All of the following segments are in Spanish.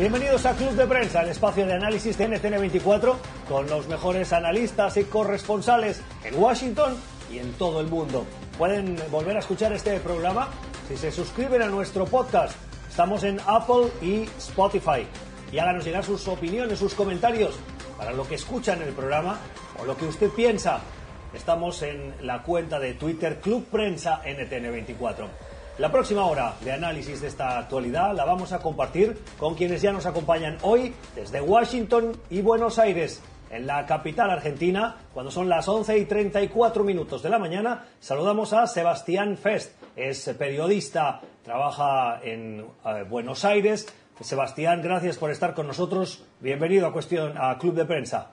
Bienvenidos a Club de Prensa, el espacio de análisis de NTN24, con los mejores analistas y corresponsales en Washington y en todo el mundo. Pueden volver a escuchar este programa si se suscriben a nuestro podcast. Estamos en Apple y Spotify. Y háganos llegar sus opiniones, sus comentarios para lo que escuchan en el programa o lo que usted piensa. Estamos en la cuenta de Twitter Club Prensa NTN24. La próxima hora de análisis de esta actualidad la vamos a compartir con quienes ya nos acompañan hoy desde Washington y Buenos Aires, en la capital argentina, cuando son las 11 y 34 minutos de la mañana. Saludamos a Sebastián Fest, es periodista, trabaja en eh, Buenos Aires. Sebastián, gracias por estar con nosotros. Bienvenido a Cuestión a Club de Prensa.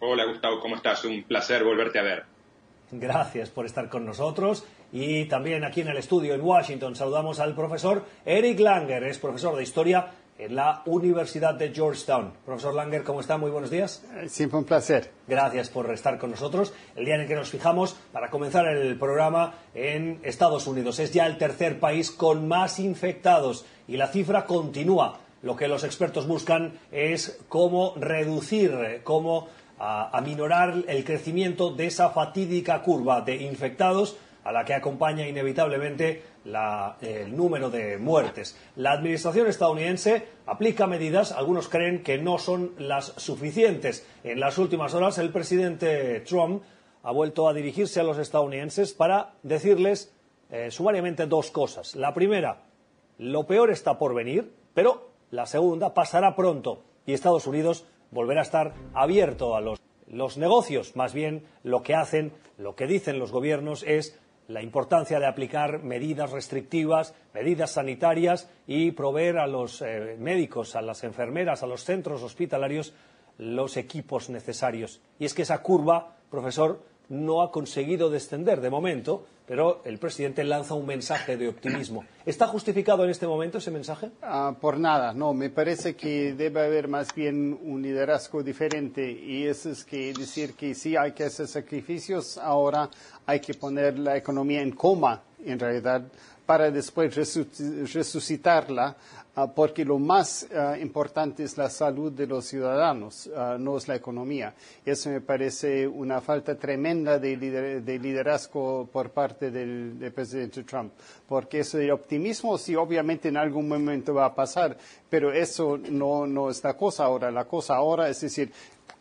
Hola Gustavo, ¿cómo estás? Un placer volverte a ver. Gracias por estar con nosotros. Y también aquí en el estudio en Washington saludamos al profesor Eric Langer, es profesor de historia en la Universidad de Georgetown. Profesor Langer, ¿cómo está? Muy buenos días. Siempre un placer. Gracias por estar con nosotros. El día en el que nos fijamos para comenzar el programa en Estados Unidos. Es ya el tercer país con más infectados y la cifra continúa. Lo que los expertos buscan es cómo reducir, cómo aminorar el crecimiento de esa fatídica curva de infectados a la que acompaña inevitablemente el número de muertes. La administración estadounidense aplica medidas, algunos creen que no son las suficientes. En las últimas horas, el presidente Trump ha vuelto a dirigirse a los estadounidenses para decirles eh, sumariamente dos cosas. La primera, lo peor está por venir, pero la segunda pasará pronto y Estados Unidos volverá a estar abierto a los, los negocios. Más bien, lo que hacen, lo que dicen los gobiernos es la importancia de aplicar medidas restrictivas, medidas sanitarias y proveer a los eh, médicos, a las enfermeras, a los centros hospitalarios los equipos necesarios. Y es que esa curva, profesor, no ha conseguido descender de momento, pero el presidente lanza un mensaje de optimismo. ¿Está justificado en este momento ese mensaje? Ah, por nada, no. Me parece que debe haber más bien un liderazgo diferente y eso es que decir que sí hay que hacer sacrificios, ahora hay que poner la economía en coma, en realidad, para después resucitarla Ah, porque lo más ah, importante es la salud de los ciudadanos, ah, no es la economía. Eso me parece una falta tremenda de, liderazgo por parte del, presidente Trump, porque eso de optimismo sí obviamente en algún momento va a pasar, pero eso no, no es la cosa ahora. La cosa ahora es decir,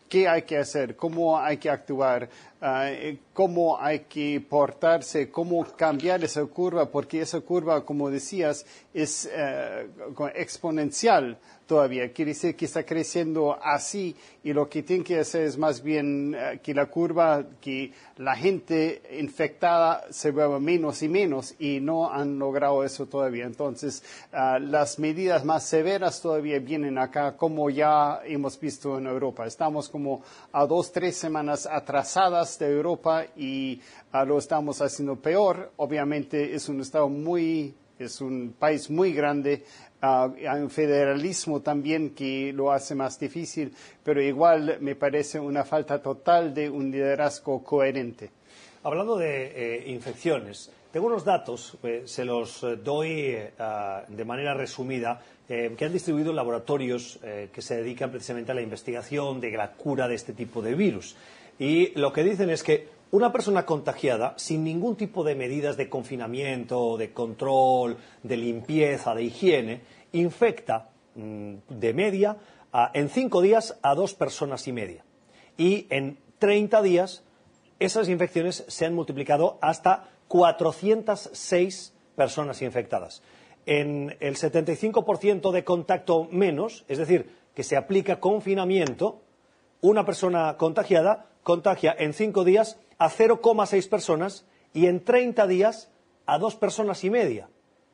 qué hay que hacer, cómo hay que actuar, eh, cómo hay que portarse, cómo cambiar esa curva, porque esa curva, como decías, es eh, exponencial todavía. Quiere decir que está creciendo así y lo que tiene que hacer es más bien eh, que la curva, que la gente infectada se vuelva menos y menos y no han logrado eso todavía. Entonces, ah, las medidas más severas todavía vienen acá, como ya hemos visto en Europa. Estamos como a dos, tres semanas atrasadas de Europa y ah, lo estamos haciendo peor. Obviamente es un estado muy es un país muy grande, hay un federalismo también que lo hace más difícil, pero igual me parece una falta total de un liderazgo coherente. Hablando de eh, infecciones, tengo unos datos, eh, se los eh, doy de manera resumida, que han distribuido laboratorios que se dedican precisamente a la investigación de la cura de este tipo de virus. Y lo que dicen es que una persona contagiada, sin ningún tipo de medidas de confinamiento, de control, de limpieza, de higiene, infecta mm, de media en cinco días a dos personas y media. Y en 30 días esas infecciones se han multiplicado hasta 406 personas infectadas. En el 75% de contacto menos, es decir, que se aplica confinamiento, una persona contagiada contagia en cinco días a 0,6 personas y en 30 días a dos personas y media.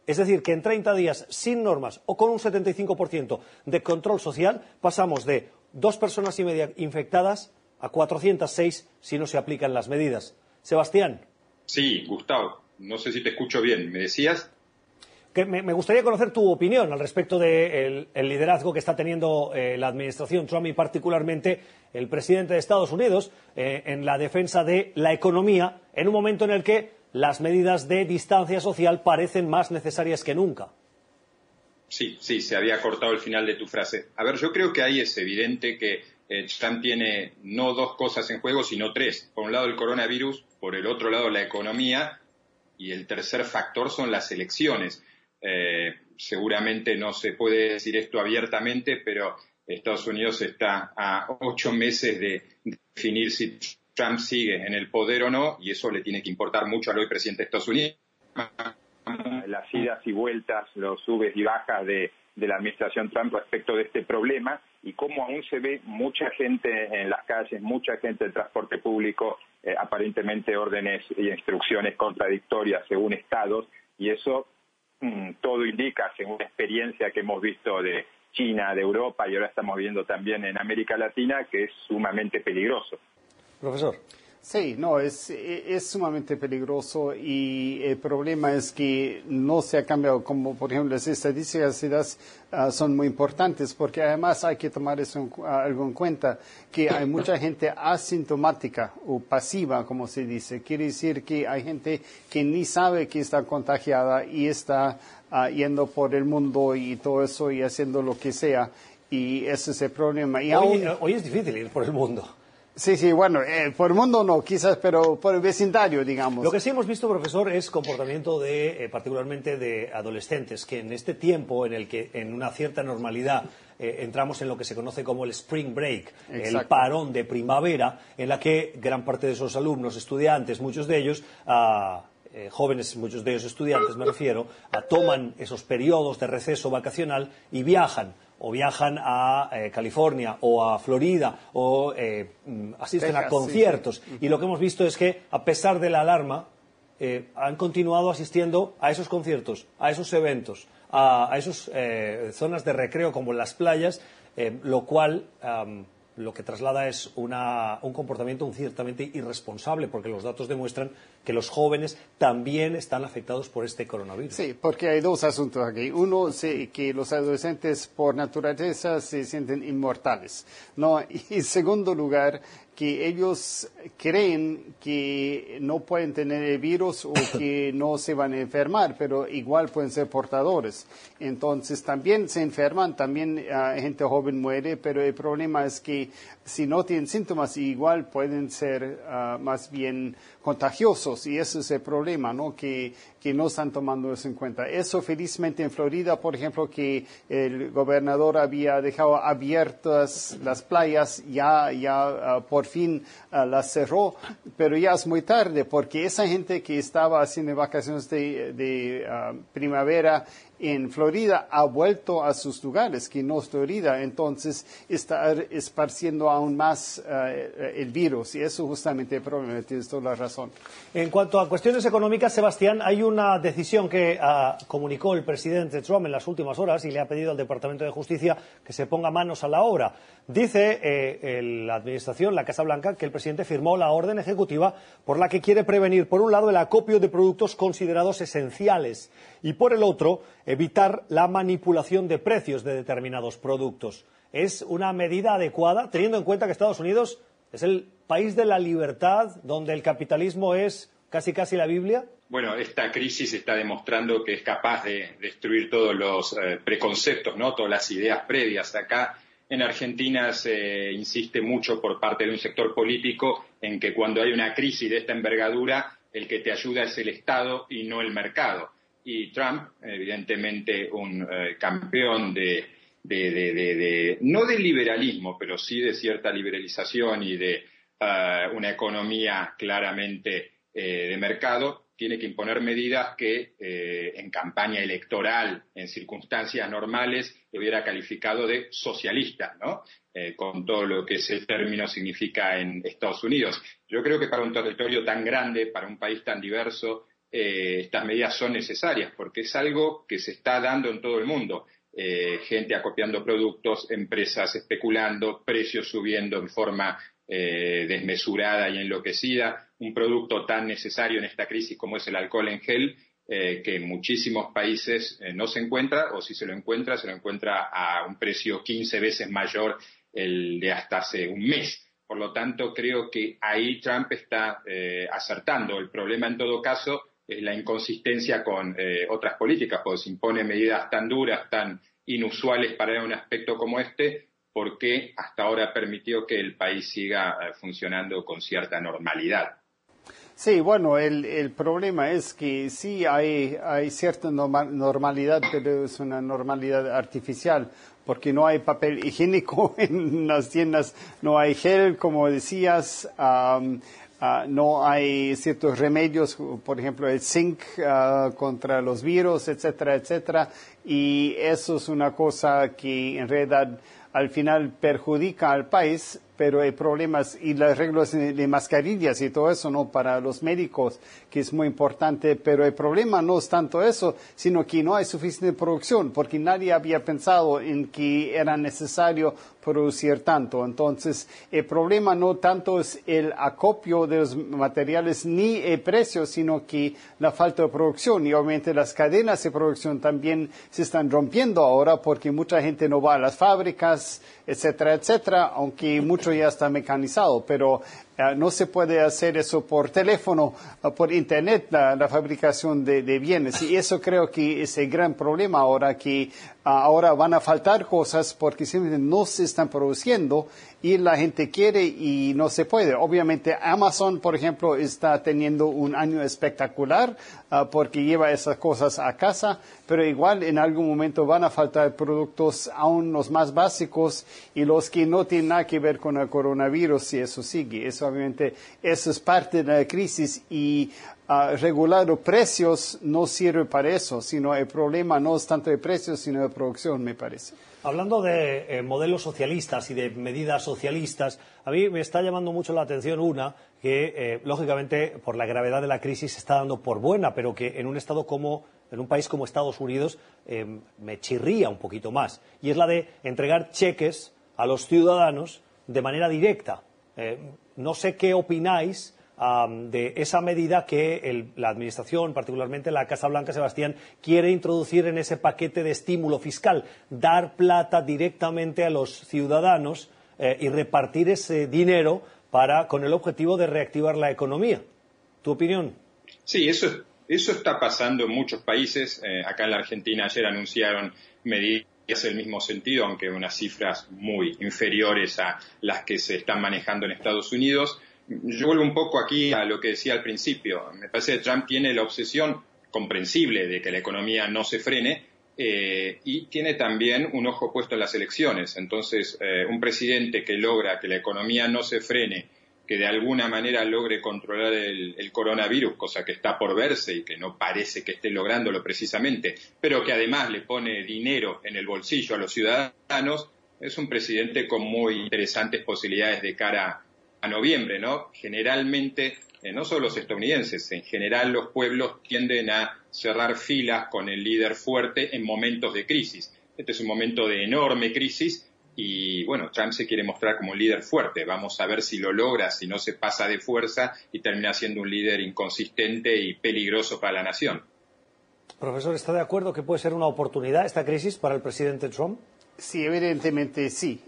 Es decir, que en 30 días sin normas o con un 75% de control social pasamos de dos personas y media infectadas a 406 si no se aplican las medidas. Sebastián. Sí, Gustavo, no sé si te escucho bien. ¿Me decías? Me, gustaría conocer tu opinión al respecto del liderazgo que está teniendo eh, la administración Trump y particularmente el presidente de Estados Unidos eh, en la defensa de la economía en un momento en el que las medidas de distancia social parecen más necesarias que nunca. Sí, sí, se había cortado el final de tu frase. A ver, yo creo que ahí es evidente que eh, Trump tiene no dos cosas en juego, sino tres. Por un lado el coronavirus, por el otro lado la economía y el tercer factor son las elecciones. Eh, seguramente no se puede decir esto abiertamente, pero Estados Unidos está a ocho meses de definir si Trump sigue en el poder o no, y eso le tiene que importar mucho al hoy presidente de Estados Unidos. Las idas y vueltas, los subes y bajas de, de la administración Trump respecto de este problema y cómo aún se ve mucha gente en las calles, mucha gente en transporte público, eh, aparentemente órdenes y instrucciones contradictorias según estados, y eso mm, todo indica, según la experiencia que hemos visto de China, de Europa y ahora estamos viendo también en América Latina, que es sumamente peligroso. Profesor. Sí, no, es, es sumamente peligroso y el problema es que no se ha cambiado, como por ejemplo las estadísticas uh, son muy importantes porque además hay que tomar eso algo en cuenta, que hay mucha gente asintomática o pasiva, como se dice. Quiere decir que hay gente que ni sabe que está contagiada y está uh, yendo por el mundo y todo eso y haciendo lo que sea. Y ese es el problema. Y hoy, hoy es difícil ir por el mundo. Sí, sí, bueno, eh, por el mundo no, quizás, pero por el vecindario, digamos. Lo que sí hemos visto, profesor, es comportamiento de, eh, particularmente de adolescentes, que en este tiempo en el que en una cierta normalidad eh, entramos en lo que se conoce como el spring break, el parón de primavera, en la que gran parte de esos alumnos, estudiantes, muchos de ellos, ah, jóvenes, muchos de ellos estudiantes me refiero, ah, toman esos periodos de receso vacacional y viajan o viajan a eh, California o a Florida o eh, mm, asisten a conciertos. Y lo que hemos visto es que, a pesar de la alarma, eh, han continuado asistiendo a esos conciertos, a esos eventos, a, esas zonas de recreo como las playas, lo cual lo que traslada es un comportamiento ciertamente irresponsable, porque los datos demuestran que los jóvenes también están afectados por este coronavirus. Sí, porque hay dos asuntos aquí. Uno, que los adolescentes por naturaleza se sienten inmortales. ¿no? Y en segundo lugar, que ellos creen que no pueden tener el virus o que no se van a enfermar, pero igual pueden ser portadores. Entonces también se enferman, también uh, gente joven muere, pero el problema es que si no tienen síntomas, igual pueden ser uh, más bien contagiosos y ese es el problema, ¿no? Que, que no están tomando eso en cuenta. Eso felizmente en Florida, por ejemplo, que el gobernador había dejado abiertas las playas, ya, ya uh, por fin uh, las cerró, pero ya es muy tarde porque esa gente que estaba haciendo vacaciones de, de primavera en Florida ha vuelto a sus lugares, que no es Florida, entonces está esparciendo aún más uh, el virus y eso justamente el problema, tienes toda la razón. En cuanto a cuestiones económicas, Sebastián, hay una decisión que uh, comunicó el presidente Trump en las últimas horas y le ha pedido al Departamento de Justicia que se ponga manos a la obra. Dice eh, la Administración, la Casa Blanca, que el presidente firmó la orden ejecutiva por la que quiere prevenir, por un lado, el acopio de productos considerados esenciales y, por el otro, evitar la manipulación de precios de determinados productos. ¿Es una medida adecuada, teniendo en cuenta que Estados Unidos es el país de la libertad, donde el capitalismo es casi casi la Biblia? Bueno, esta crisis está demostrando que es capaz de destruir todos los eh, preconceptos, ¿no? todas las ideas previas. Acá en Argentina se insiste mucho por parte de un sector político en que cuando hay una crisis de esta envergadura, el que te ayuda es el Estado y no el mercado. Y Trump, evidentemente un eh, campeón de, no del liberalismo, pero sí de cierta liberalización y de eh, una economía claramente eh, de mercado, tiene que imponer medidas que en campaña electoral, en circunstancias normales, hubiera calificado de socialista, ¿no? Con todo lo que ese término significa en Estados Unidos. Yo creo que para un territorio tan grande, para un país tan diverso, eh, estas medidas son necesarias porque es algo que se está dando en todo el mundo. gente acopiando productos, empresas especulando, precios subiendo en forma desmesurada y enloquecida un producto tan necesario en esta crisis como es el alcohol en gel, eh, que en muchísimos países eh, no se encuentra, o si se lo encuentra, se lo encuentra a un precio 15 veces mayor el de hasta hace un mes. Por lo tanto, creo que ahí Trump está eh, acertando. El problema, en todo caso, la inconsistencia con otras políticas, pues se impone medidas tan duras, tan inusuales para un aspecto como este, porque hasta ahora permitió que el país siga funcionando con cierta normalidad. Sí, bueno, el, el, problema es que sí hay, hay cierta normalidad, pero es una normalidad artificial, porque no hay papel higiénico en las tiendas, no hay gel, como decías, uh, no hay ciertos remedios, por ejemplo, el zinc uh, contra los virus, etcétera, etcétera, y eso es una cosa que en realidad al final perjudica al país pero hay problemas y las reglas de mascarillas y todo eso, ¿no? Para los médicos, que es muy importante, pero el problema no es tanto eso, sino que no hay suficiente producción, porque nadie había pensado en que era necesario producir tanto. Entonces, el problema no tanto es el acopio de los materiales ni el precio, sino que la falta de producción. Y obviamente las cadenas de producción también se están rompiendo ahora porque mucha gente no va a las fábricas, etcétera, etcétera, aunque ya está mecanizado. Pero eh, no se puede hacer eso por teléfono, o por internet, la, fabricación de, bienes. Y eso creo que es el gran problema ahora, que ah, ahora van a faltar cosas porque simplemente no se están produciendo y la gente quiere y no se puede. Obviamente Amazon, por ejemplo, está teniendo un año espectacular ah, porque lleva esas cosas a casa, pero igual en algún momento van a faltar productos aún los más básicos y los que no tienen nada que ver con el coronavirus si eso sigue. Eso obviamente eso es parte de la crisis y uh, regular los precios no sirve para eso, sino el problema no es tanto de precios, sino de producción, me parece. Hablando de eh, modelos socialistas y de medidas socialistas, a mí me está llamando mucho la atención una que, eh, lógicamente, por la gravedad de la crisis se está dando por buena, pero que en un estado como en un país como Estados Unidos eh, me chirría un poquito más, y es la de entregar cheques a los ciudadanos de manera directa. No sé qué opináis de esa medida que la Administración, particularmente la Casa Blanca, Sebastián, quiere introducir en ese paquete de estímulo fiscal, dar plata directamente a los ciudadanos eh, y repartir ese dinero para, con el objetivo de reactivar la economía. ¿Tu opinión? Sí, eso, eso está pasando en muchos países. Eh, acá en la Argentina ayer anunciaron medidas en el mismo sentido, aunque unas cifras muy inferiores a las que se están manejando en Estados Unidos. Yo vuelvo un poco aquí a lo que decía al principio. Me parece que Trump tiene la obsesión comprensible de que la economía no se frene eh, y tiene también un ojo puesto en las elecciones. Entonces, eh, un presidente que logra que la economía no se frene que de alguna manera logre controlar el, coronavirus, cosa que está por verse y que no parece que esté lográndolo precisamente, pero que además le pone dinero en el bolsillo a los ciudadanos, es un presidente con muy interesantes posibilidades de cara a noviembre, ¿no? Generalmente, eh, no solo los estadounidenses, en general los pueblos tienden a cerrar filas con el líder fuerte en momentos de crisis. Este es un momento de enorme crisis y bueno, Trump se quiere mostrar como un líder fuerte. Vamos a ver si lo logra, si no se pasa de fuerza y termina siendo un líder inconsistente y peligroso para la nación. Profesor, ¿está de acuerdo que puede ser una oportunidad esta crisis para el presidente Trump? Sí, evidentemente sí,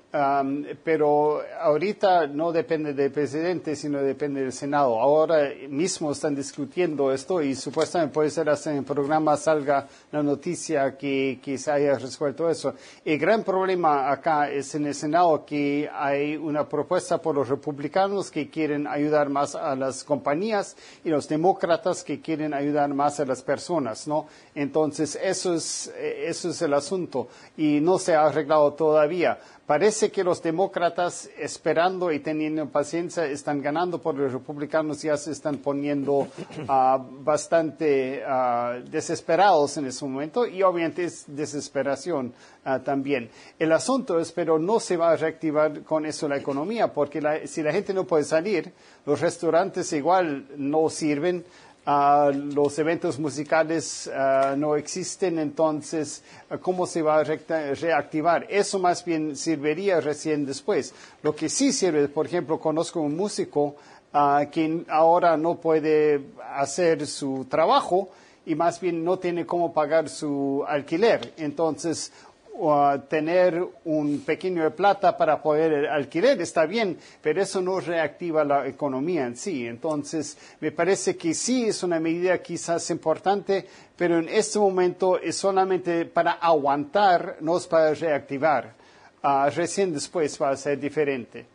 pero ahorita no depende del presidente, sino depende del Senado. Ahora mismo están discutiendo esto y supuestamente puede ser hasta en el programa salga la noticia que, que se haya resuelto eso. El gran problema acá es en el Senado que hay una propuesta por los republicanos que quieren ayudar más a las compañías y los demócratas que quieren ayudar más a las personas, ¿no? Entonces, eso es, eso es el asunto y no se ha arreglado todavía. Parece que los demócratas, esperando y teniendo paciencia, están ganando por los republicanos, ya se están poniendo ah, bastante ah, desesperados en ese momento y obviamente es desesperación ah, también. El asunto es, pero no se va a reactivar con eso la economía, porque si la gente no puede salir, los restaurantes igual no sirven, los eventos musicales no existen, entonces, ¿cómo se va a reactivar? Eso más bien serviría recién después. Lo que sí sirve, por ejemplo, conozco un músico que ahora no puede hacer su trabajo y más bien no tiene cómo pagar su alquiler. Entonces, tener un pequeño de plata para poder alquiler, está bien, pero eso no reactiva la economía en sí. Entonces, me parece que sí es una medida quizás importante, pero en este momento es solamente para aguantar, no es para reactivar. Ah, recién después va a ser diferente.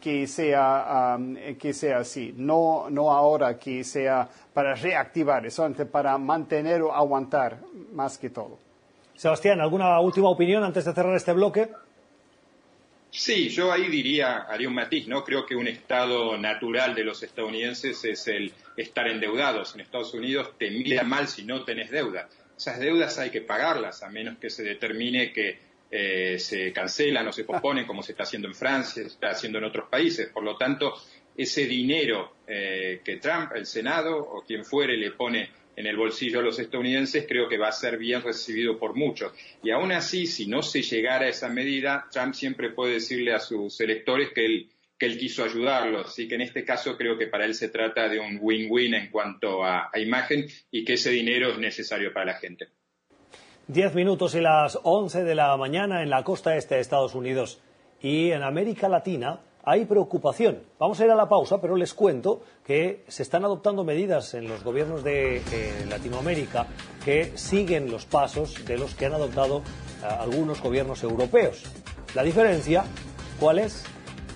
que, sea, que sea así, no, no ahora que sea para reactivar, es solamente para mantener o aguantar más que todo. Sebastián, ¿alguna última opinión antes de cerrar este bloque? Sí, yo ahí diría, haría un matiz, ¿no? Creo que un estado natural de los estadounidenses es el estar endeudados. En Estados Unidos te mira mal si no tenés deuda. Esas deudas hay que pagarlas, a menos que se determine que eh, se cancelan o se posponen, como se está haciendo en Francia, se está haciendo en otros países. Por lo tanto, ese dinero eh, que Trump, el Senado o quien fuere le pone en el bolsillo a los estadounidenses, creo que va a ser bien recibido por muchos. Y aún así, si no se llegara a esa medida, Trump siempre puede decirle a sus electores que él, que él quiso ayudarlos. Así que en este caso creo que para él se trata de un win-win en cuanto a, a imagen y que ese dinero es necesario para la gente. Diez minutos y las once de la mañana en la costa este de Estados Unidos y en América Latina hay preocupación. Vamos a ir a la pausa, pero les cuento que se están adoptando medidas en los gobiernos de eh, Latinoamérica que siguen los pasos de los que han adoptado eh, algunos gobiernos europeos. La diferencia, ¿cuál es?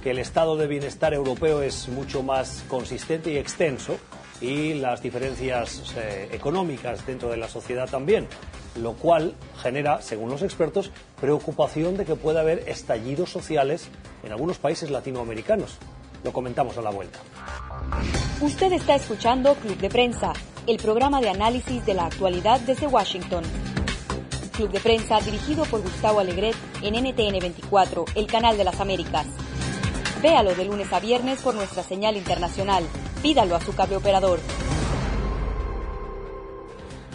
Que el estado de bienestar europeo es mucho más consistente y extenso y las diferencias eh, económicas dentro de la sociedad también, lo cual genera, según los expertos, preocupación de que pueda haber estallidos sociales en algunos países latinoamericanos. Lo comentamos a la vuelta. Usted está escuchando Club de Prensa, el programa de análisis de la actualidad desde Washington. Club de Prensa dirigido por Gustavo Alegret en NTN 24, el canal de las Américas. Véalo de lunes a viernes por nuestra señal internacional. Pídalo a su cable operador.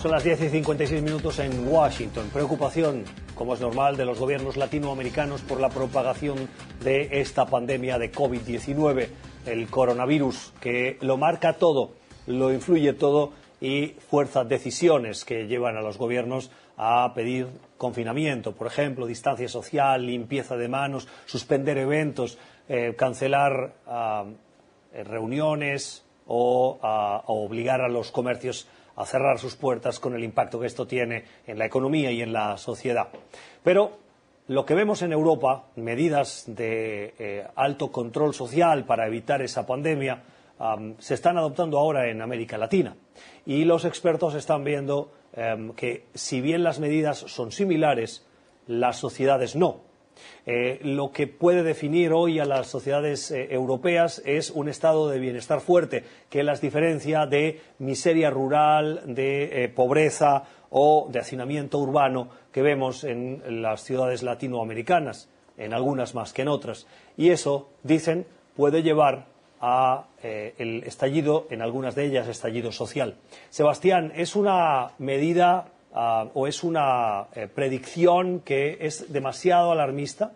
Son las 10 y 56 minutos en Washington. Preocupación, como es normal, de los gobiernos latinoamericanos por la propagación de esta pandemia de COVID-19, el coronavirus, que lo marca todo, lo influye todo y fuerza decisiones que llevan a los gobiernos a pedir confinamiento, por ejemplo, distancia social, limpieza de manos, suspender eventos, eh, cancelar ah, reuniones o ah, obligar a los comercios a cerrar sus puertas con el impacto que esto tiene en la economía y en la sociedad. Pero lo que vemos en Europa, medidas de eh, alto control social para evitar esa pandemia, se están adoptando ahora en América Latina. Y los expertos están viendo em, que, si bien las medidas son similares, las sociedades no. Eh, lo que puede definir hoy a las sociedades eh, europeas es un estado de bienestar fuerte, que las diferencia de miseria rural, de eh, pobreza o de hacinamiento urbano que vemos en las ciudades latinoamericanas, en algunas más que en otras. Y eso, dicen, puede llevar a el estallido, en algunas de ellas, estallido social. Sebastián, ¿es una medida Ah, o es una eh, predicción que es demasiado alarmista?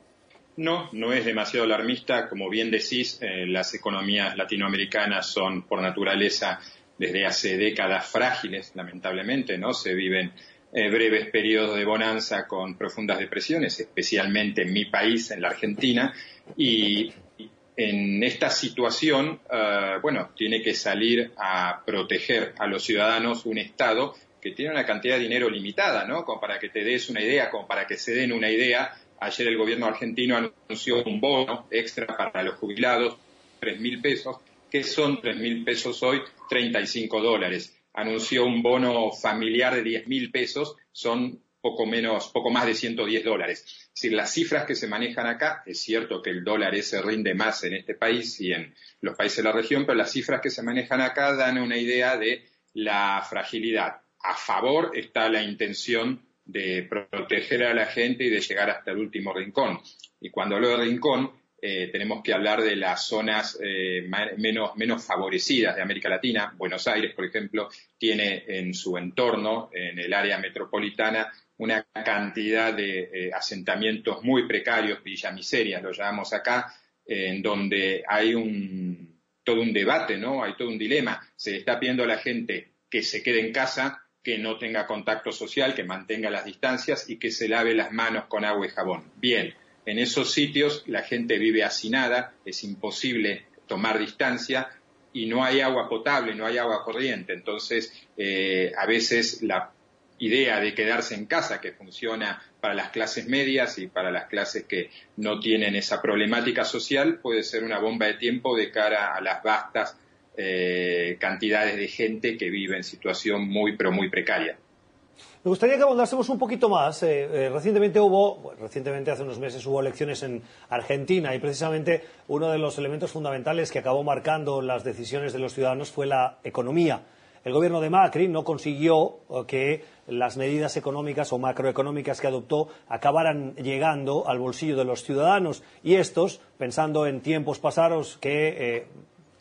No, no es demasiado alarmista. Como bien decís, eh, las economías latinoamericanas son por naturaleza desde hace décadas frágiles, lamentablemente, ¿no? Se viven eh, breves periodos de bonanza con profundas depresiones, especialmente en mi país, en la Argentina, y en esta situación, bueno, tiene que salir a proteger a los ciudadanos un Estado que tiene una cantidad de dinero limitada, ¿no? Como para que te des una idea, como para que se den una idea. Ayer el gobierno argentino anunció un bono extra para los jubilados, tres mil pesos, que son tres mil pesos hoy, 35 dólares. Anunció un bono familiar de diez mil pesos, son poco menos, poco más de 110 dólares. Es decir, las cifras que se manejan acá, es cierto que el dólar ese rinde más en este país y en los países de la región, pero las cifras que se manejan acá dan una idea de la fragilidad a favor está la intención de proteger a la gente y de llegar hasta el último rincón. Y cuando hablo de rincón, eh, tenemos que hablar de las zonas eh, menos, menos favorecidas de América Latina. Buenos Aires, por ejemplo, tiene en su entorno, en el área metropolitana, una cantidad de eh, asentamientos muy precarios, villamiserias, lo llamamos acá, en donde hay un, todo un debate, ¿no? Hay todo un dilema. Se está pidiendo a la gente que se quede en casa, que no tenga contacto social, que mantenga las distancias y que se lave las manos con agua y jabón. Bien, en esos sitios la gente vive hacinada, es imposible tomar distancia y no hay agua potable, no hay agua corriente. Entonces, eh, a veces la idea de quedarse en casa, que funciona para las clases medias y para las clases que no tienen esa problemática social, puede ser una bomba de tiempo de cara a las vastas eh, cantidades de gente que vive en situación muy, pero muy precaria. Me gustaría que abundásemos un poquito más. Eh, eh, recientemente hubo, recientemente hace unos meses hubo elecciones en Argentina y precisamente uno de los elementos fundamentales que acabó marcando las decisiones de los ciudadanos fue la economía. El gobierno de Macri no consiguió que las medidas económicas o macroeconómicas que adoptó acabaran llegando al bolsillo de los ciudadanos y estos, pensando en tiempos pasados que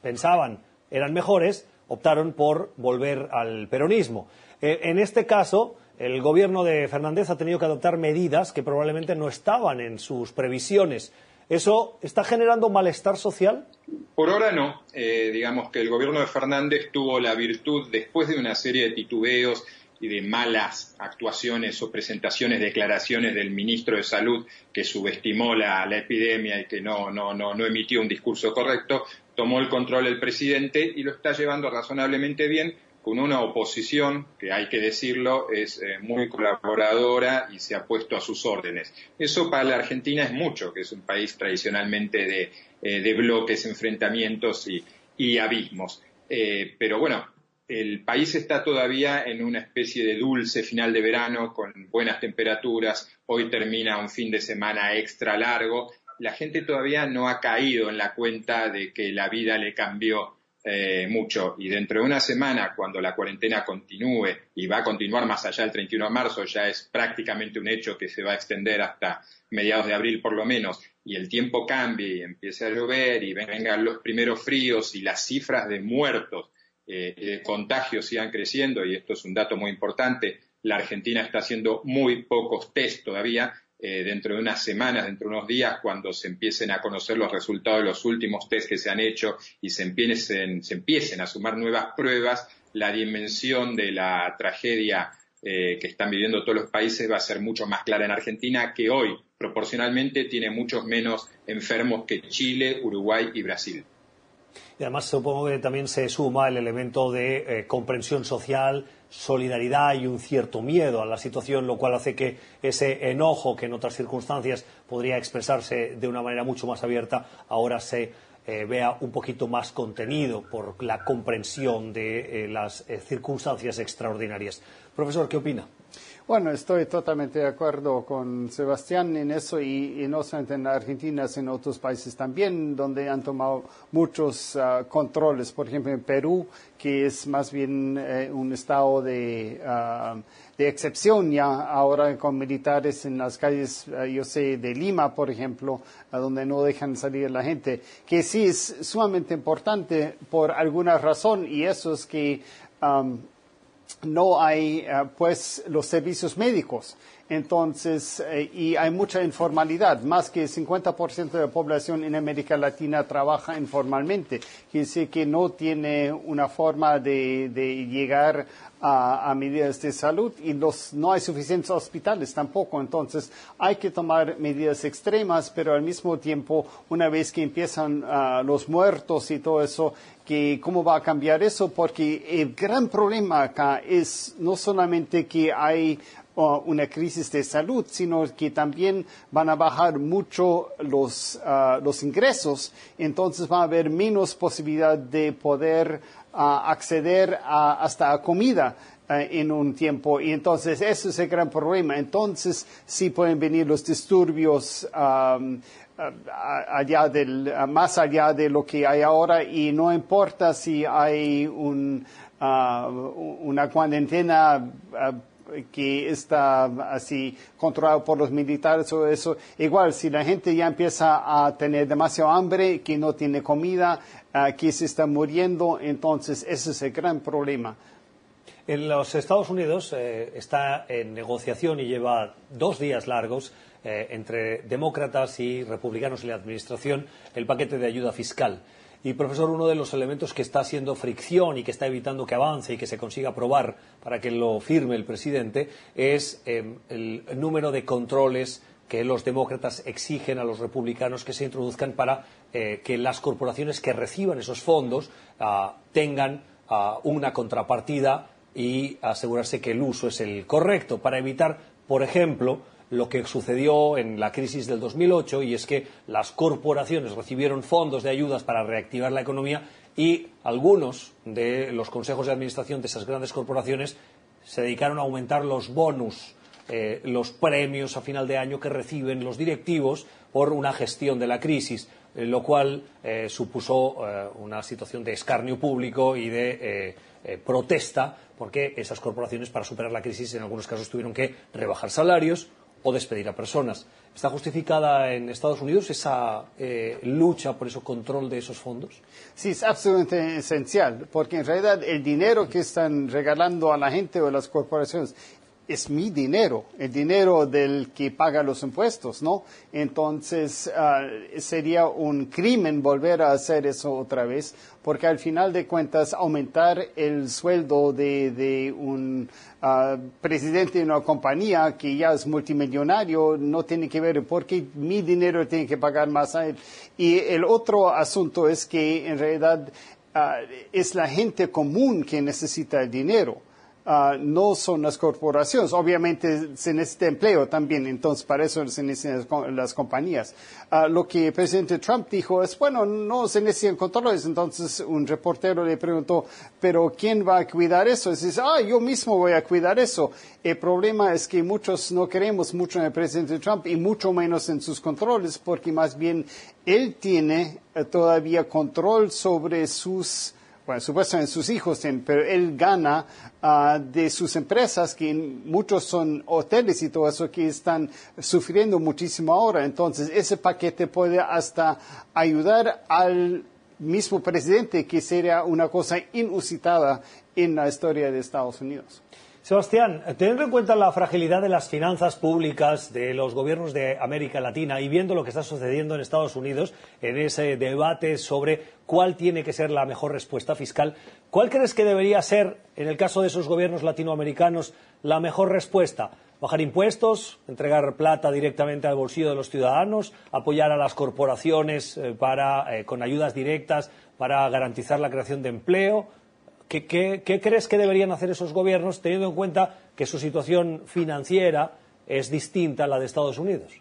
pensaban eran mejores, optaron por volver al peronismo. en este caso, el gobierno de Fernández ha tenido que adoptar medidas que probablemente no estaban en sus previsiones. ¿Eso está generando malestar social? Por ahora no. Eh, digamos que el gobierno de Fernández tuvo la virtud, después de una serie de titubeos y de malas actuaciones o presentaciones, declaraciones del ministro de Salud que subestimó la, epidemia y que no, no, no, no emitió un discurso correcto, tomó el control el presidente y lo está llevando razonablemente bien con una oposición que hay que decirlo es eh, muy colaboradora y se ha puesto a sus órdenes. Eso para la Argentina es mucho, que es un país tradicionalmente de, eh, bloques, enfrentamientos y, abismos. Eh, pero bueno, el país está todavía en una especie de dulce final de verano con buenas temperaturas. Hoy termina un fin de semana extra largo. La gente todavía no ha caído en la cuenta de que la vida le cambió eh, mucho. Y dentro de una semana, cuando la cuarentena continúe y va a continuar más allá del 31 de marzo, ya es prácticamente un hecho que se va a extender hasta mediados de abril por lo menos, y el tiempo cambie y empiece a llover y vengan los primeros fríos y las cifras de muertos, eh, de contagios sigan creciendo, y esto es un dato muy importante, la Argentina está haciendo muy pocos test todavía, eh, dentro de unas semanas, dentro de unos días, cuando se empiecen a conocer los resultados de los últimos test que se han hecho y se empiecen, a sumar nuevas pruebas, la dimensión de la tragedia eh, que están viviendo todos los países va a ser mucho más clara en Argentina, que hoy proporcionalmente tiene muchos menos enfermos que Chile, Uruguay y Brasil. Y además supongo que también se suma el elemento de eh, comprensión social, solidaridad y un cierto miedo a la situación, lo cual hace que ese enojo que en otras circunstancias podría expresarse de una manera mucho más abierta, ahora se eh, vea un poquito más contenido por la comprensión de eh, las circunstancias extraordinarias. Profesor, ¿qué opina? Bueno, estoy totalmente de acuerdo con Sebastián en eso y, no solamente en Argentina, sino en otros países también, donde han tomado muchos ah, controles. Por ejemplo, en Perú, que es más bien eh, un estado de, ah, de, excepción ya ahora con militares en las calles, ah, yo sé, de Lima, por ejemplo, donde no dejan salir la gente, que sí es sumamente importante por alguna razón y eso es que no hay eh, pues los servicios médicos. Entonces, eh, y hay mucha informalidad, más que el 50% de la población en América Latina trabaja informalmente, quiere decir que no tiene una forma de, llegar a, medidas de salud y no hay suficientes hospitales tampoco. Entonces, hay que tomar medidas extremas, pero al mismo tiempo, una vez que empiezan ah, los muertos y todo eso, que cómo va a cambiar eso, porque el gran problema acá es no solamente que hay uh, una crisis de salud, sino que también van a bajar mucho los, uh, los ingresos, entonces va a haber menos posibilidad de poder uh, acceder a, hasta a comida en un tiempo. Y entonces ese es el gran problema. Entonces sí pueden venir los disturbios um, allá del, más allá de lo que hay ahora y no importa si hay un, ah, una cuarentena ah, que está así controlada por los militares o eso. Igual, si la gente ya empieza a tener demasiado hambre, que no tiene comida, uh, que se está muriendo, entonces ese es el gran problema. En los Estados Unidos eh, está en negociación y lleva dos días largos eh, entre demócratas y republicanos en la administración el paquete de ayuda fiscal. Y, profesor, uno de los elementos que está haciendo fricción y que está evitando que avance y que se consiga aprobar para que lo firme el presidente es em, el número de controles que los demócratas exigen a los republicanos que se introduzcan para eh, que las corporaciones que reciban esos fondos ah, tengan ah, una contrapartida y asegurarse que el uso es el correcto para evitar, por ejemplo, lo que sucedió en la crisis del 2008 y es que las corporaciones recibieron fondos de ayudas para reactivar la economía y algunos de los consejos de administración de esas grandes corporaciones se dedicaron a aumentar los bonus, eh, los premios a final de año que reciben los directivos por una gestión de la crisis, eh, lo cual eh, supuso una situación de escarnio público y de protesta porque esas corporaciones para superar la crisis en algunos casos tuvieron que rebajar salarios o despedir a personas. ¿Está justificada en Estados Unidos esa eh, lucha por ese control de esos fondos? Sí, es absolutamente esencial, porque en realidad el dinero que están regalando a la gente o a las corporaciones es mi dinero, el dinero del que paga los impuestos, ¿no? Entonces ah, sería un crimen volver a hacer eso otra vez, porque al final de cuentas aumentar el sueldo de, un ah, presidente de una compañía que ya es multimillonario no tiene que ver porque mi dinero tiene que pagar más a él. Y el otro asunto es que en realidad ah, es la gente común que necesita el dinero Ah, no son las corporaciones. Obviamente se necesita empleo también, entonces para eso se necesitan las compañías. Ah, lo que el presidente Trump dijo es, bueno, no se necesitan controles. Entonces un reportero le preguntó, pero ¿quién va a cuidar eso? Y dice, ah, yo mismo voy a cuidar eso. El problema es que muchos no queremos mucho en el presidente Trump y mucho menos en sus controles, porque más bien él tiene eh, todavía control sobre sus bueno, supuestamente sus hijos tienen, pero él gana ah, de sus empresas, que muchos son hoteles y todo eso, que están sufriendo muchísimo ahora. Entonces, ese paquete puede hasta ayudar al mismo presidente, que sería una cosa inusitada en la historia de Estados Unidos. Sebastián, teniendo en cuenta la fragilidad de las finanzas públicas de los gobiernos de América Latina y viendo lo que está sucediendo en Estados Unidos en ese debate sobre cuál tiene que ser la mejor respuesta fiscal, ¿cuál crees que debería ser, en el caso de esos gobiernos latinoamericanos, la mejor respuesta? bajar impuestos, entregar plata directamente al bolsillo de los ciudadanos, apoyar a las corporaciones eh, eh, con ayudas directas para garantizar la creación de empleo, ¿Qué, crees que deberían hacer esos gobiernos teniendo en cuenta que su situación financiera es distinta a la de Estados Unidos?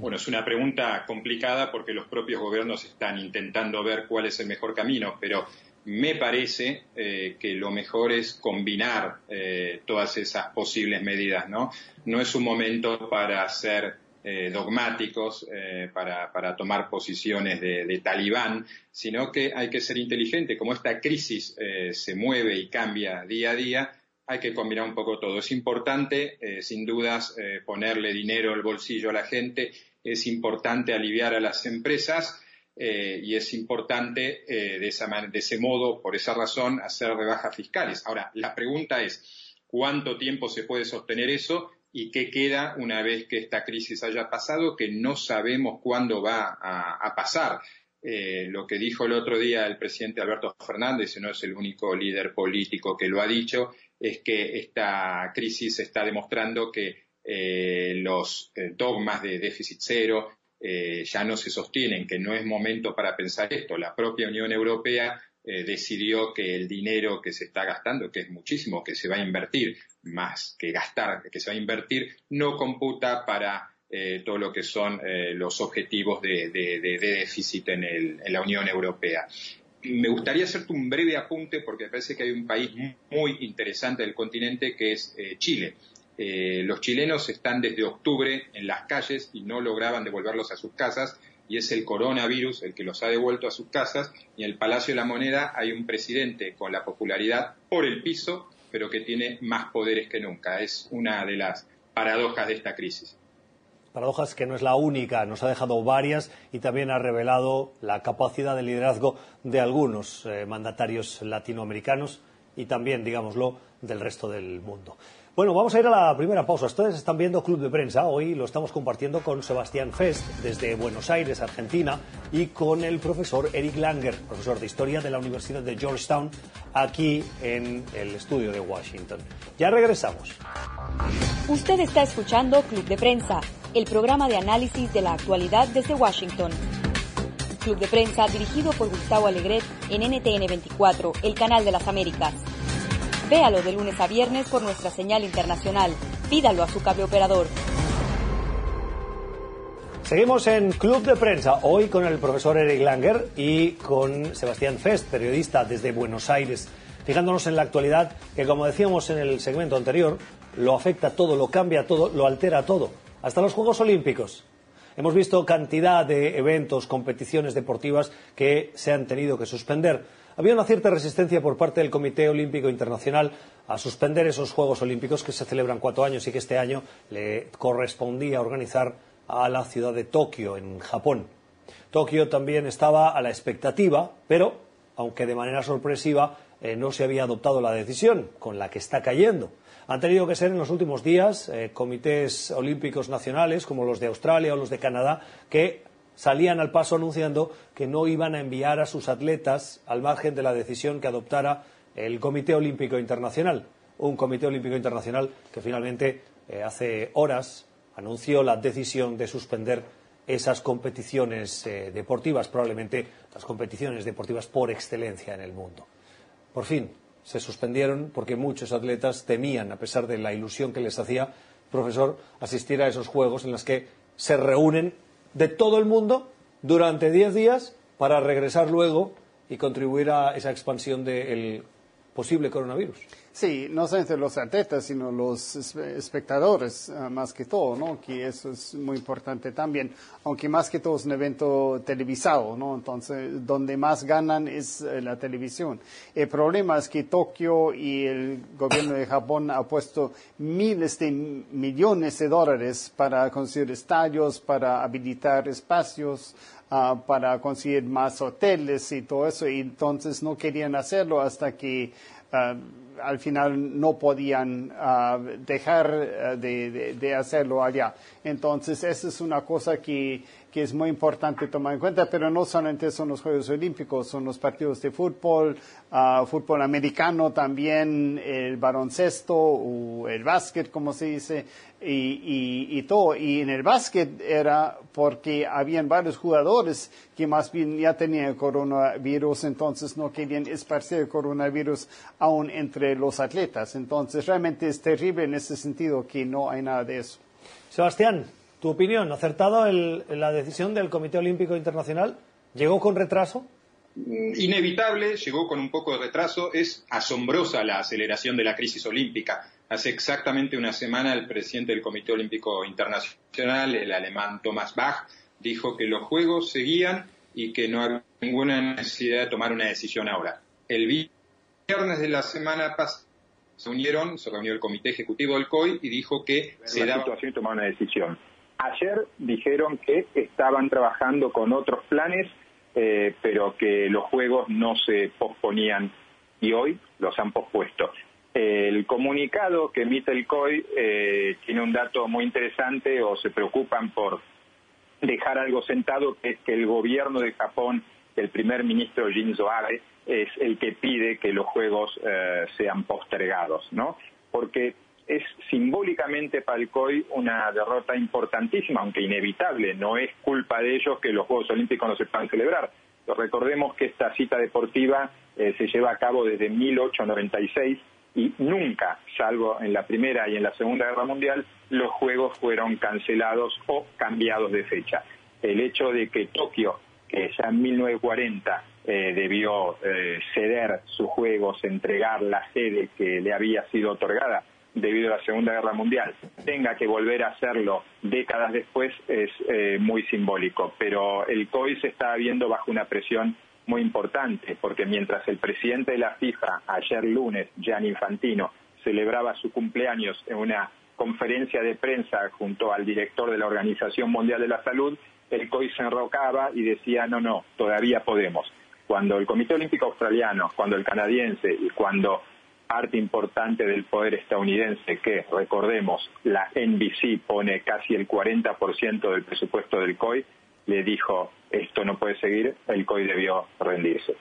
Bueno, es una pregunta complicada porque los propios gobiernos están intentando ver cuál es el mejor camino, pero me parece eh, que lo mejor es combinar eh, todas esas posibles medidas, ¿no? No es un momento para hacer eh, dogmáticos eh, para, tomar posiciones de, talibán, sino que hay que ser inteligente. Como esta crisis eh, se mueve y cambia día a día, hay que combinar un poco todo. Es importante, sin dudas, ponerle dinero al bolsillo a la gente, es importante aliviar a las empresas y es importante de, de ese modo, por esa razón, hacer rebajas fiscales. Ahora, la pregunta es, ¿cuánto tiempo se puede sostener eso? Y qué queda una vez que esta crisis haya pasado, que no sabemos cuándo va a, pasar. Eh, lo que dijo el otro día el presidente Alberto Fernández, y no es el único líder político que lo ha dicho, es que esta crisis está demostrando que eh, los eh, dogmas de déficit cero ya no se sostienen, que no es momento para pensar esto. La propia Unión Europea decidió que el dinero que se está gastando, que es muchísimo, que se va a invertir más que gastar, que se va a invertir, no computa para eh, todo lo que son eh, los objetivos de, déficit en, la Unión Europea. Me gustaría hacerte un breve apunte porque me parece que hay un país muy interesante del continente que es eh, Chile. los chilenos están desde octubre en las calles y no lograban devolverlos a sus casas y es el coronavirus el que los ha devuelto a sus casas y en el Palacio de la Moneda hay un presidente con la popularidad por el piso pero que tiene más poderes que nunca. Es una de las paradojas de esta crisis. Paradojas que no es la única, nos ha dejado varias y también ha revelado la capacidad de liderazgo de algunos eh, mandatarios latinoamericanos y también, digámoslo, del resto del mundo. Bueno, vamos a ir a la primera pausa. Ustedes están viendo Club de Prensa. Hoy lo estamos compartiendo con Sebastián Fest desde Buenos Aires, Argentina, y con el profesor Eric Langer, profesor de Historia de la Universidad de Georgetown, aquí en el estudio de Washington. Ya regresamos. Usted está escuchando Club de Prensa, el programa de análisis de la actualidad desde Washington. Club de Prensa dirigido por Gustavo Alegret en NTN 24, el canal de las Américas. Véalo de lunes a viernes por nuestra señal internacional. Pídalo a su cable operador. Seguimos en Club de Prensa, hoy con el profesor Eric Langer y con Sebastián Fest, periodista desde Buenos Aires, fijándonos en la actualidad que, como decíamos en el segmento anterior, lo afecta todo, lo cambia todo, lo altera todo, hasta los Juegos Olímpicos. Hemos visto cantidad de eventos, competiciones deportivas que se han tenido que suspender había una cierta resistencia por parte del Comité Olímpico Internacional a suspender esos Juegos Olímpicos que se celebran cuatro años y que este año le correspondía organizar a la ciudad de Tokio, en Japón. Tokio también estaba a la expectativa, pero, aunque de manera sorpresiva, eh, no se había adoptado la decisión con la que está cayendo. Han tenido que ser en los últimos días eh, comités olímpicos nacionales, como los de Australia o los de Canadá, que salían al paso anunciando que no iban a enviar a sus atletas al margen de la decisión que adoptara el Comité Olímpico Internacional. Un Comité Olímpico Internacional que finalmente eh, hace horas anunció la decisión de suspender esas competiciones eh, deportivas, probablemente las competiciones deportivas por excelencia en el mundo. Por fin, se suspendieron porque muchos atletas temían, a pesar de la ilusión que les hacía, profesor, asistir a esos juegos en los que se reúnen de todo el mundo durante 10 días para regresar luego y contribuir a esa expansión del posible coronavirus. Sí, no solamente los atletas, sino los espectadores, ah, más que todo, ¿no? Que eso es muy importante también, aunque más que todo es un evento televisado, ¿no? Entonces, donde más ganan es eh, la televisión. El problema es que Tokio y el gobierno de Japón ha puesto miles de millones de dólares para conseguir estadios, para habilitar espacios, ah, para conseguir más hoteles y todo eso, y entonces no querían hacerlo hasta que ah, al final no podían ah, dejar ah, de, hacerlo allá. Entonces, esa es una cosa que, que, es muy importante tomar en cuenta, pero no solamente son los Juegos Olímpicos, son los partidos de fútbol, uh, fútbol americano también, el baloncesto o el básquet, como se dice, y, y, todo. Y en el básquet era porque habían varios jugadores que más bien ya tenían coronavirus, entonces no querían esparcir el coronavirus aún entre los atletas. Entonces realmente es terrible en ese sentido que no hay nada de eso. Sebastián, tu opinión, ¿acertado la decisión del Comité Olímpico Internacional? ¿Llegó con retraso? Inevitable, llegó con un poco de retraso. Es asombrosa la aceleración de la crisis olímpica. Hace exactamente una semana el presidente del Comité Olímpico Internacional, el alemán Thomas Bach, dijo que los Juegos seguían y que no había ninguna necesidad de tomar una decisión ahora. El viernes de la semana pasada se unieron, se reunió el Comité Ejecutivo del COI y dijo que se la situación y tomar una decisión. Ayer dijeron que estaban trabajando con otros planes, eh, pero que los Juegos no se posponían y hoy los han pospuesto. El comunicado que emite el COI eh, tiene un dato muy interesante o se preocupan por dejar algo sentado, que es que el gobierno de Japón, el primer ministro Shinzo Abe, es el que pide que los juegos eh, sean postergados, ¿no? Porque es simbólicamente para el COI una derrota importantísima, aunque inevitable. No es culpa de ellos que los Juegos Olímpicos no se puedan celebrar. recordemos que esta cita deportiva eh, se lleva a cabo desde 1896 y nunca, salvo en la Primera y en la Segunda Guerra Mundial, los Juegos fueron cancelados o cambiados de fecha. El hecho de que Tokio, que ya en 1940 eh, debió eh, ceder sus Juegos, entregar la sede que le había sido otorgada debido a la Segunda Guerra Mundial, tenga que volver a hacerlo décadas después es eh, muy simbólico. Pero el COI se está viendo bajo una presión muy importante, porque mientras el presidente de la FIFA, ayer lunes, Gianni Infantino, celebraba su cumpleaños en una conferencia de prensa junto al director de la Organización Mundial de la Salud, el COI se enrocaba y decía, no, no, todavía podemos. Cuando el Comité Olímpico Australiano, cuando el canadiense y cuando parte importante del poder estadounidense, que recordemos, la NBC pone casi el 40% del presupuesto del COI, le dijo esto no puede seguir, el COI debió rendirse.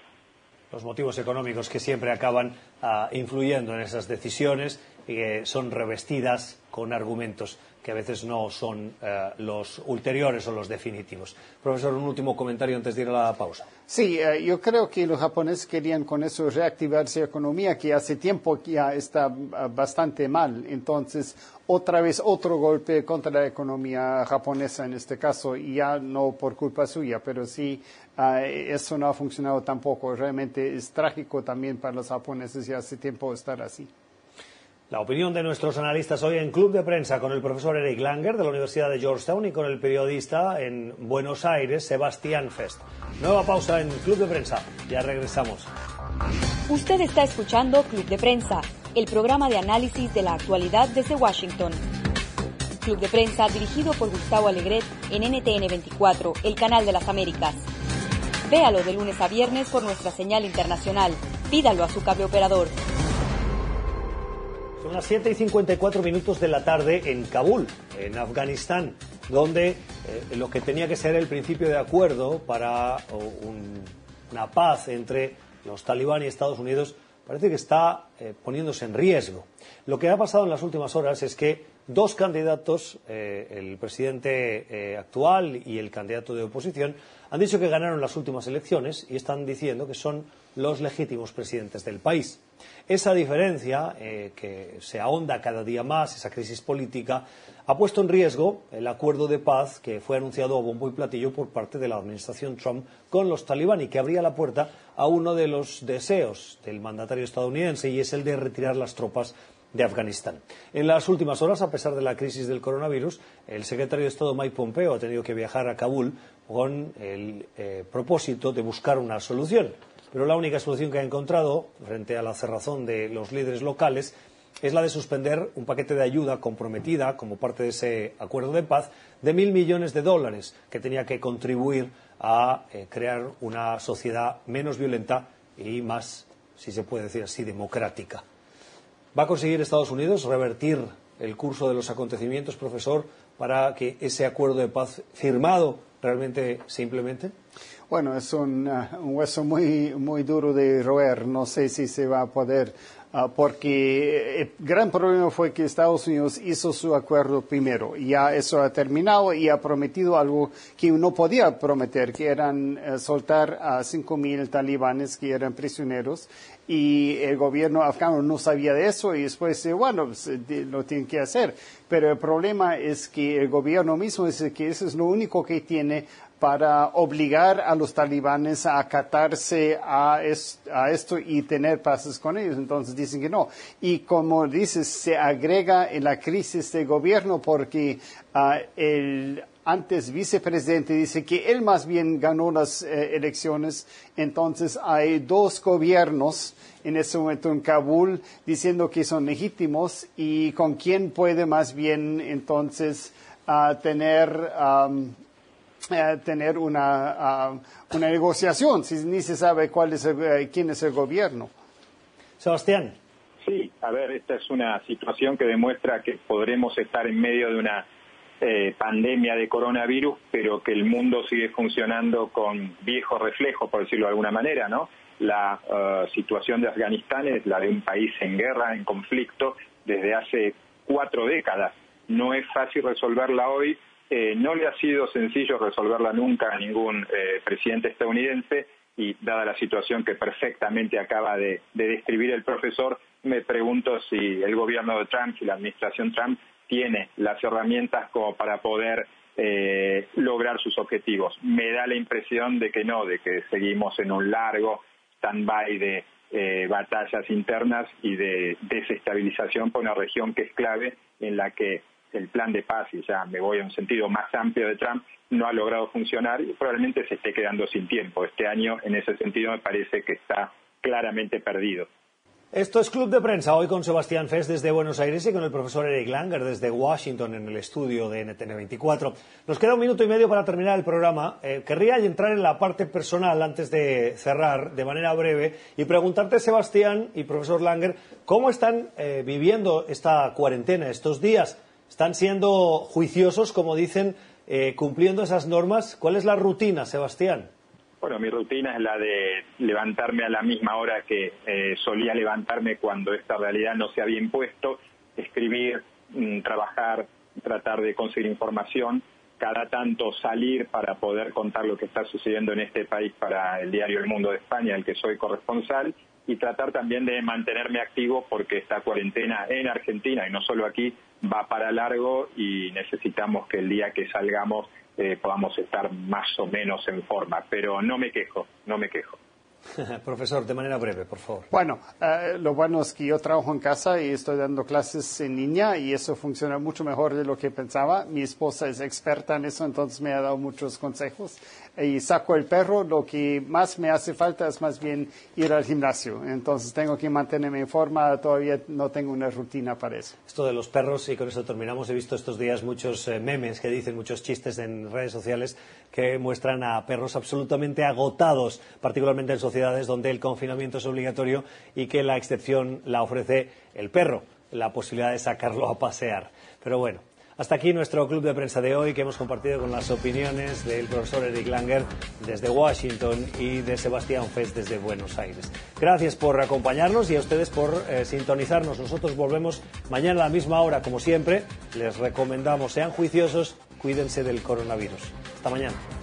Los motivos económicos que siempre acaban ah, influyendo en esas decisiones que son revestidas con argumentos que a veces no son eh, los ulteriores o los definitivos. Profesor, un último comentario antes de ir a la pausa. Sí, eh, yo creo que los japoneses querían con eso reactivar su economía, que hace tiempo ya está eh, bastante mal. Entonces, otra vez otro golpe contra la economía japonesa en este caso, y ya no por culpa suya, pero sí, eso no ha funcionado tampoco. Realmente es trágico también para los japoneses y hace tiempo estar así. La opinión de nuestros analistas hoy en Club de Prensa con el profesor Eric Langer de la Universidad de Georgetown y con el periodista en Buenos Aires, Sebastián Fest. Nueva pausa en Club de Prensa. Ya regresamos. Usted está escuchando Club de Prensa, el programa de análisis de la actualidad desde Washington. Club de Prensa dirigido por Gustavo Alegret en NTN 24, el canal de las Américas. Véalo de lunes a viernes por nuestra señal internacional. Pídalo a su cable operador. Son las 7 y 54 minutos de la tarde en Kabul, en Afganistán, donde eh, lo que tenía que ser el principio de acuerdo para una paz entre los talibán y Estados Unidos parece que está eh, poniéndose en riesgo. Lo que ha pasado en las últimas horas es que dos candidatos, eh, el presidente actual y el candidato de oposición, han dicho que ganaron las últimas elecciones y están diciendo que son los legítimos presidentes del país. Esa diferencia, eh, que se ahonda cada día más, esa crisis política, ha puesto en riesgo el acuerdo de paz que fue anunciado a bombo y platillo por parte de la administración Trump con los talibán y que abría la puerta a uno de los deseos del mandatario estadounidense y es el de retirar las tropas de Afganistán. En las últimas horas, a pesar de la crisis del coronavirus, el secretario de Estado Mike Pompeo ha tenido que viajar a Kabul con el eh, propósito de buscar una solución. Pero la única solución que ha encontrado, frente a la cerrazón de los líderes locales, es la de suspender un paquete de ayuda comprometida como parte de ese acuerdo de paz de mil millones de dólares que tenía que contribuir a eh, crear una sociedad menos violenta y más, si se puede decir así, democrática. ¿Va a conseguir Estados Unidos revertir el curso de los acontecimientos, profesor, para que ese acuerdo de paz firmado realmente se implemente? Bueno, es un, uh, hueso muy, muy duro de roer. No sé si se va a poder, uh, porque el gran problema fue que Estados Unidos hizo su acuerdo primero. Ya eso ha terminado y ha prometido algo que no podía prometer, que eran uh, soltar a cinco mil talibanes que eran prisioneros y el gobierno afgano no sabía de eso y después, bueno, pues, lo tienen que hacer. Pero el problema es que el gobierno mismo dice que eso es lo único que tiene para obligar a los talibanes a acatarse a, esto y tener pases con ellos. Entonces dicen que no. Y como dices, se agrega en la crisis de gobierno porque ah, el antes vicepresidente dice que él más bien ganó las eh, elecciones, entonces hay dos gobiernos en ese momento en Kabul diciendo que son legítimos y con quién puede más bien entonces ah, tener, eh, tener una, ah, una negociación, si ni se sabe cuál es eh, quién es el gobierno. Sebastián. Sí, a ver, esta es una situación que demuestra que podremos estar en medio de una eh, pandemia de coronavirus, pero que el mundo sigue funcionando con viejos reflejos, por decirlo de alguna manera, ¿no? La eh, situación de Afganistán es la de un país en guerra, en conflicto, desde hace cuatro décadas. No es fácil resolverla hoy, eh, no le ha sido sencillo resolverla nunca a ningún presidente estadounidense y dada la situación que perfectamente acaba de, de describir el profesor, me pregunto si el gobierno de Trump, y la administración Trump tiene las herramientas como para poder eh, lograr sus objetivos. Me da la impresión de que no, de que seguimos en un largo stand-by de eh, batallas internas y de desestabilización por una región que es clave en la que el plan de paz, y ya me voy a un sentido más amplio de Trump, no ha logrado funcionar y probablemente se esté quedando sin tiempo. Este año, en ese sentido, me parece que está claramente perdido. Esto es Club de Prensa, hoy con Sebastián Fes desde Buenos Aires y con el profesor Eric Langer desde Washington en el estudio de NTN24. Nos queda un minuto y medio para terminar el programa. Eh, querría entrar en la parte personal antes de cerrar de manera breve y preguntarte, Sebastián y profesor Langer, ¿cómo están eh, viviendo esta cuarentena estos días? ¿Están siendo juiciosos, como dicen, eh, cumpliendo esas normas? ¿Cuál es la rutina, Sebastián? Bueno, mi rutina es la de levantarme a la misma hora que eh, solía levantarme cuando esta realidad no se había impuesto, escribir, mm, trabajar, tratar de conseguir información, cada tanto salir para poder contar lo que está sucediendo en este país para el diario El Mundo de España, el que soy corresponsal, y tratar también de mantenerme activo porque esta cuarentena en Argentina y no solo aquí va para largo y necesitamos que el día que salgamos eh, podamos estar más o menos en forma. Pero no me quejo, no me quejo. Profesor, de manera breve, por favor. Bueno, eh, lo bueno es que yo trabajo en casa y estoy dando clases en línea y eso funciona mucho mejor de lo que pensaba. Mi esposa es experta en eso, entonces me ha dado muchos consejos. Y saco el perro, lo que más me hace falta es más bien ir al gimnasio. Entonces tengo que mantenerme en forma, todavía no tengo una rutina para eso. Esto de los perros, y con eso terminamos, he visto estos días muchos eh, memes que dicen, muchos chistes en redes sociales que muestran a perros absolutamente agotados, particularmente en sociedades donde el confinamiento es obligatorio y que la excepción la ofrece el perro, la posibilidad de sacarlo a pasear. Pero bueno, hasta aquí nuestro club de prensa de hoy que hemos compartido con las opiniones del profesor Eric Langer desde Washington y de Sebastián Fest desde Buenos Aires. Gracias por acompañarnos y a ustedes por eh, sintonizarnos. Nosotros volvemos mañana a la misma hora, como siempre. Les recomendamos, sean juiciosos, cuídense del coronavirus. Hasta mañana.